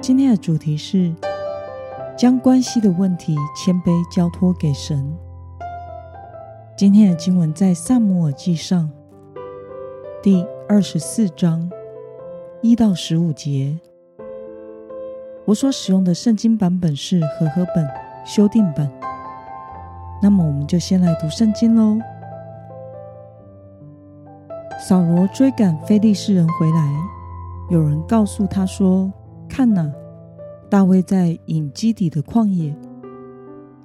今天的主题是将关系的问题谦卑交托给神。今天的经文在撒母耳记上第二十四章一到十五节。我所使用的圣经版本是和合本修订版。那么，我们就先来读圣经喽。扫罗追赶非利士人回来，有人告诉他说。看哪，大卫在隐基底的旷野。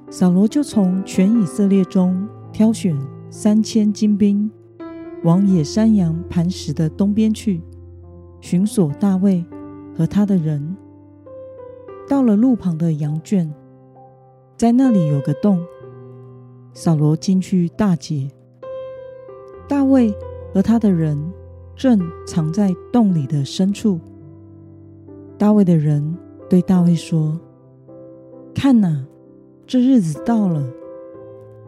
扫罗就从全以色列中挑选三千精兵，往野山羊磐石的东边去，寻索大卫和他的人。到了路旁的羊圈，在那里有个洞，扫罗进去大解。大卫和他的人正藏在洞里的深处。大卫的人对大卫说：“看哪，这日子到了。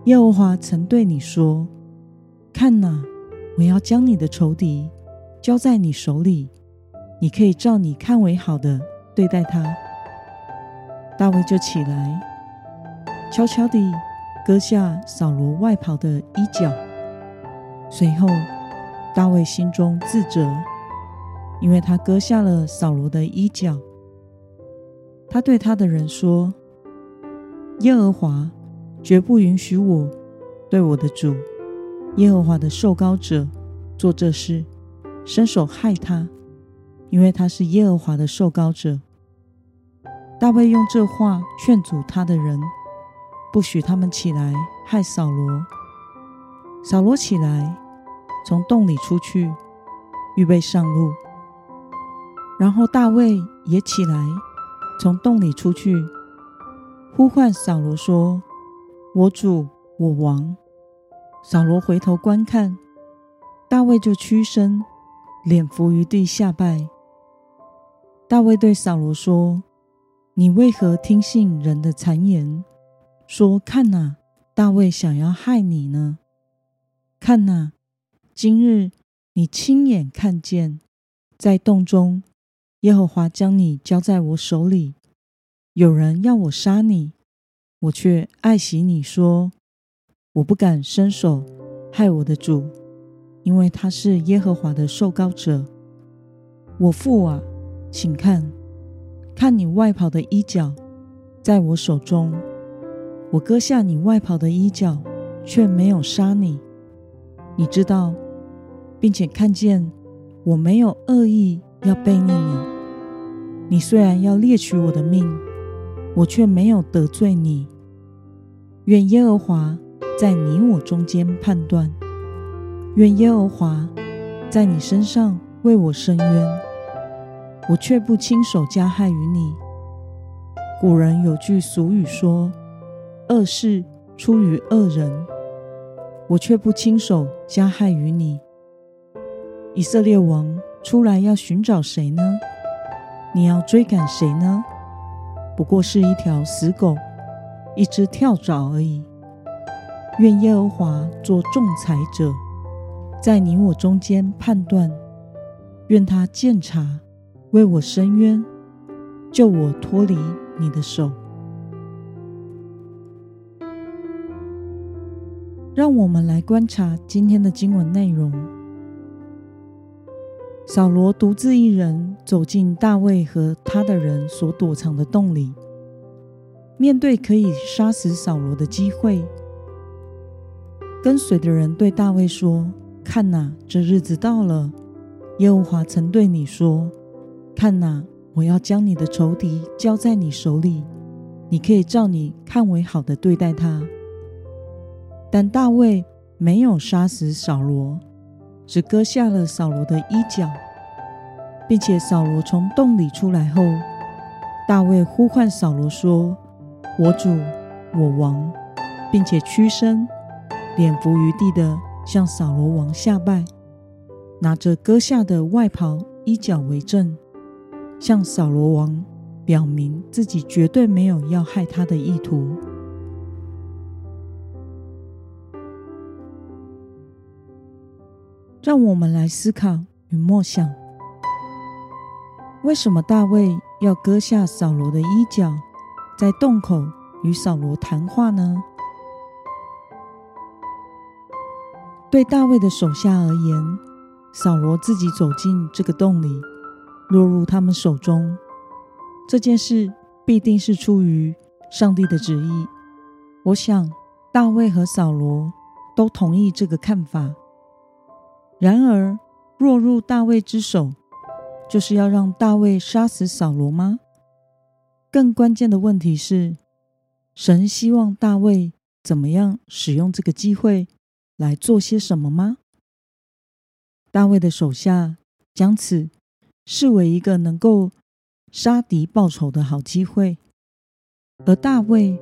耶和华曾对你说：‘看哪，我要将你的仇敌交在你手里，你可以照你看为好的对待他。’”大卫就起来，悄悄地割下扫罗外袍的衣角。随后，大卫心中自责。因为他割下了扫罗的衣角，他对他的人说：“耶和华绝不允许我对我的主耶和华的受膏者做这事，伸手害他，因为他是耶和华的受膏者。”大卫用这话劝阻他的人，不许他们起来害扫罗。扫罗起来，从洞里出去，预备上路。然后大卫也起来，从洞里出去，呼唤扫罗说：“我主，我王。”扫罗回头观看，大卫就屈身，脸伏于地下拜。大卫对扫罗说：“你为何听信人的谗言，说看哪，大卫想要害你呢？看哪，今日你亲眼看见，在洞中。”耶和华将你交在我手里，有人要我杀你，我却爱惜你说，我不敢伸手害我的主，因为他是耶和华的受膏者。我父啊，请看，看你外袍的衣角在我手中，我割下你外袍的衣角，却没有杀你。你知道，并且看见我没有恶意要背逆你。你虽然要猎取我的命，我却没有得罪你。愿耶和华在你我中间判断，愿耶和华在你身上为我伸冤，我却不亲手加害于你。古人有句俗语说：“恶事出于恶人”，我却不亲手加害于你。以色列王出来要寻找谁呢？你要追赶谁呢？不过是一条死狗，一只跳蚤而已。愿耶和华做仲裁者，在你我中间判断。愿他鉴察，为我伸冤，救我脱离你的手。让我们来观察今天的经文内容。扫罗独自一人走进大卫和他的人所躲藏的洞里，面对可以杀死扫罗的机会，跟随的人对大卫说：“看哪，这日子到了。耶和华曾对你说：看哪，我要将你的仇敌交在你手里，你可以照你看为好的对待他。”但大卫没有杀死扫罗。只割下了扫罗的衣角，并且扫罗从洞里出来后，大卫呼唤扫罗说：“我主，我王，并且屈身，脸伏于地的向扫罗王下拜，拿着割下的外袍衣角为证，向扫罗王表明自己绝对没有要害他的意图。”让我们来思考与默想：为什么大卫要割下扫罗的衣角，在洞口与扫罗谈话呢？对大卫的手下而言，扫罗自己走进这个洞里，落入他们手中，这件事必定是出于上帝的旨意。我想，大卫和扫罗都同意这个看法。然而，落入大卫之手，就是要让大卫杀死扫罗吗？更关键的问题是，神希望大卫怎么样使用这个机会来做些什么吗？大卫的手下将此视为一个能够杀敌报仇的好机会，而大卫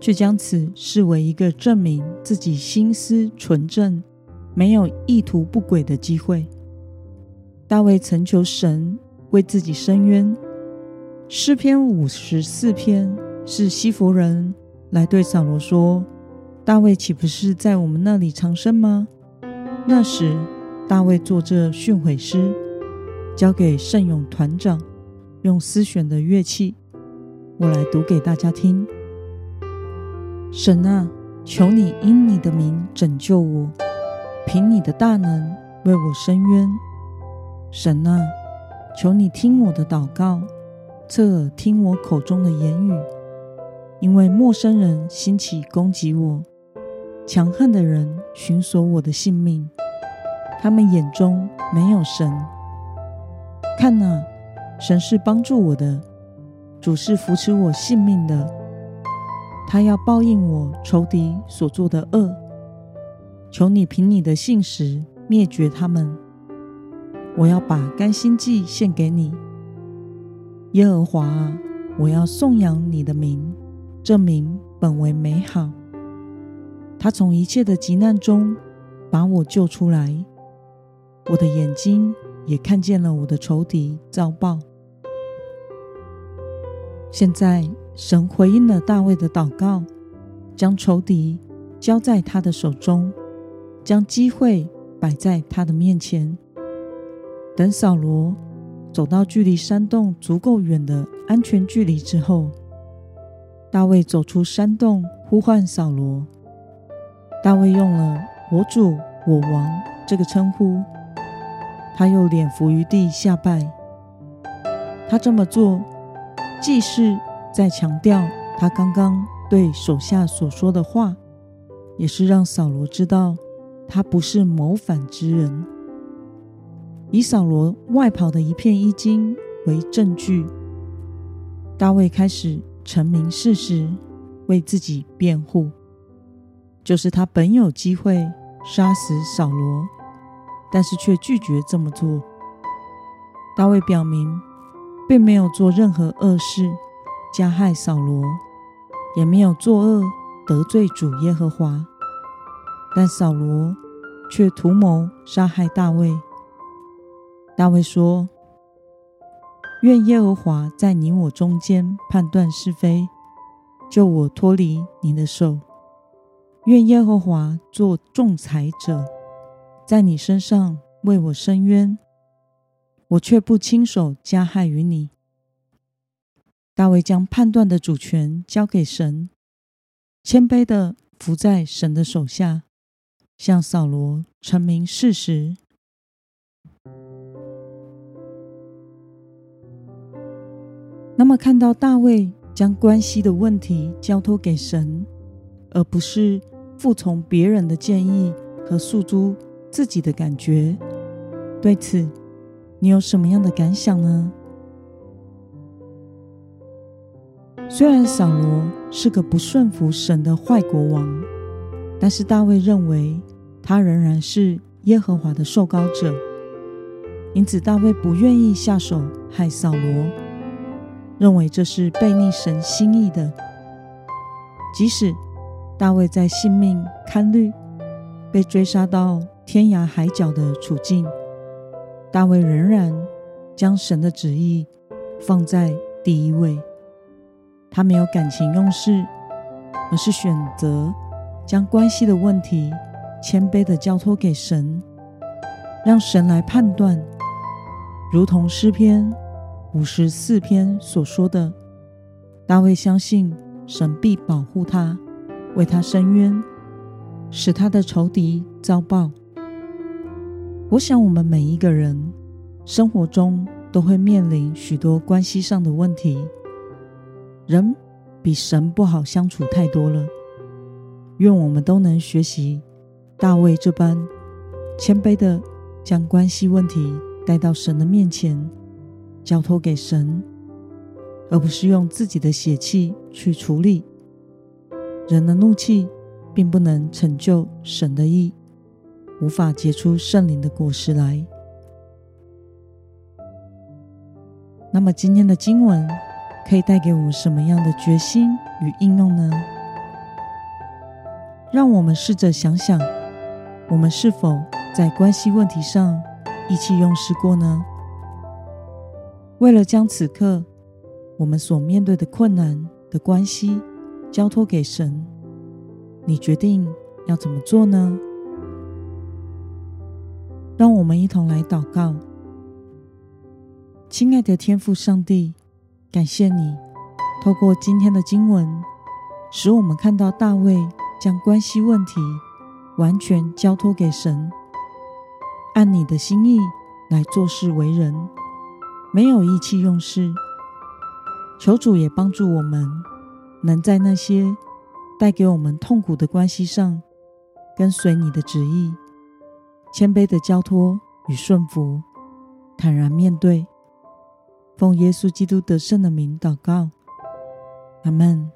却将此视为一个证明自己心思纯正。没有意图不轨的机会。大卫曾求神为自己伸冤。诗篇五十四篇是西弗人来对扫罗说：“大卫岂不是在我们那里长生吗？”那时，大卫作这训诲诗，交给圣咏团长用丝弦的乐器。我来读给大家听：神啊，求你因你的名拯救我。凭你的大能为我伸冤，神啊，求你听我的祷告，侧耳听我口中的言语，因为陌生人兴起攻击我，强横的人寻索我的性命，他们眼中没有神。看哪，神是帮助我的，主是扶持我性命的，他要报应我仇敌所做的恶。求你凭你的信实灭绝他们。我要把甘心祭献给你，耶和华啊！我要颂扬你的名，这名本为美好。他从一切的急难中把我救出来，我的眼睛也看见了我的仇敌遭报。现在神回应了大卫的祷告，将仇敌交在他的手中。将机会摆在他的面前。等扫罗走到距离山洞足够远的安全距离之后，大卫走出山洞，呼唤扫罗。大卫用了“我主，我王”这个称呼，他又脸伏于地下拜。他这么做，既是在强调他刚刚对手下所说的话，也是让扫罗知道。他不是谋反之人。以扫罗外跑的一片衣襟为证据，大卫开始陈明事实，为自己辩护，就是他本有机会杀死扫罗，但是却拒绝这么做。大卫表明，并没有做任何恶事加害扫罗，也没有作恶得罪主耶和华。但扫罗却图谋杀害大卫。大卫说：“愿耶和华在你我中间判断是非，救我脱离你的手。愿耶和华做仲裁者，在你身上为我伸冤，我却不亲手加害于你。”大卫将判断的主权交给神，谦卑地伏在神的手下。向扫罗陈明事实。那么，看到大卫将关系的问题交托给神，而不是服从别人的建议和诉诸自己的感觉，对此你有什么样的感想呢？虽然扫罗是个不顺服神的坏国王。但是大卫认为他仍然是耶和华的受膏者，因此大卫不愿意下手害扫罗。认为这是悖逆神心意的。即使大卫在性命堪虑、被追杀到天涯海角的处境，大卫仍然将神的旨意放在第一位。他没有感情用事，而是选择将关系的问题谦卑地交托给神，让神来判断。如同诗篇五十四篇所说的，大卫相信神必保护他，为他伸冤，使他的仇敌遭报。我想，我们每一个人生活中都会面临许多关系上的问题。人比神不好相处太多了。愿我们都能学习大卫这般谦卑的将关系问题带到神的面前，交托给神，而不是用自己的血气去处理。人的怒气并不能成就神的意，无法结出圣灵的果实来。那么今天的经文。可以带给我们什么样的决心与应用呢？让我们试着想想，我们是否在关系问题上意气用事过呢？为了将此刻我们所面对的困难的关系交托给神，你决定要怎么做呢？让我们一同来祷告，亲爱的天父上帝。感谢你，透过今天的经文，使我们看到大卫将关系问题完全交托给神，按你的心意来做事为人，没有意气用事。求主也帮助我们，能在那些带给我们痛苦的关系上，跟随你的旨意，谦卑的交托与顺服，坦然面对。奉耶稣基督得胜的名祷告，阿门。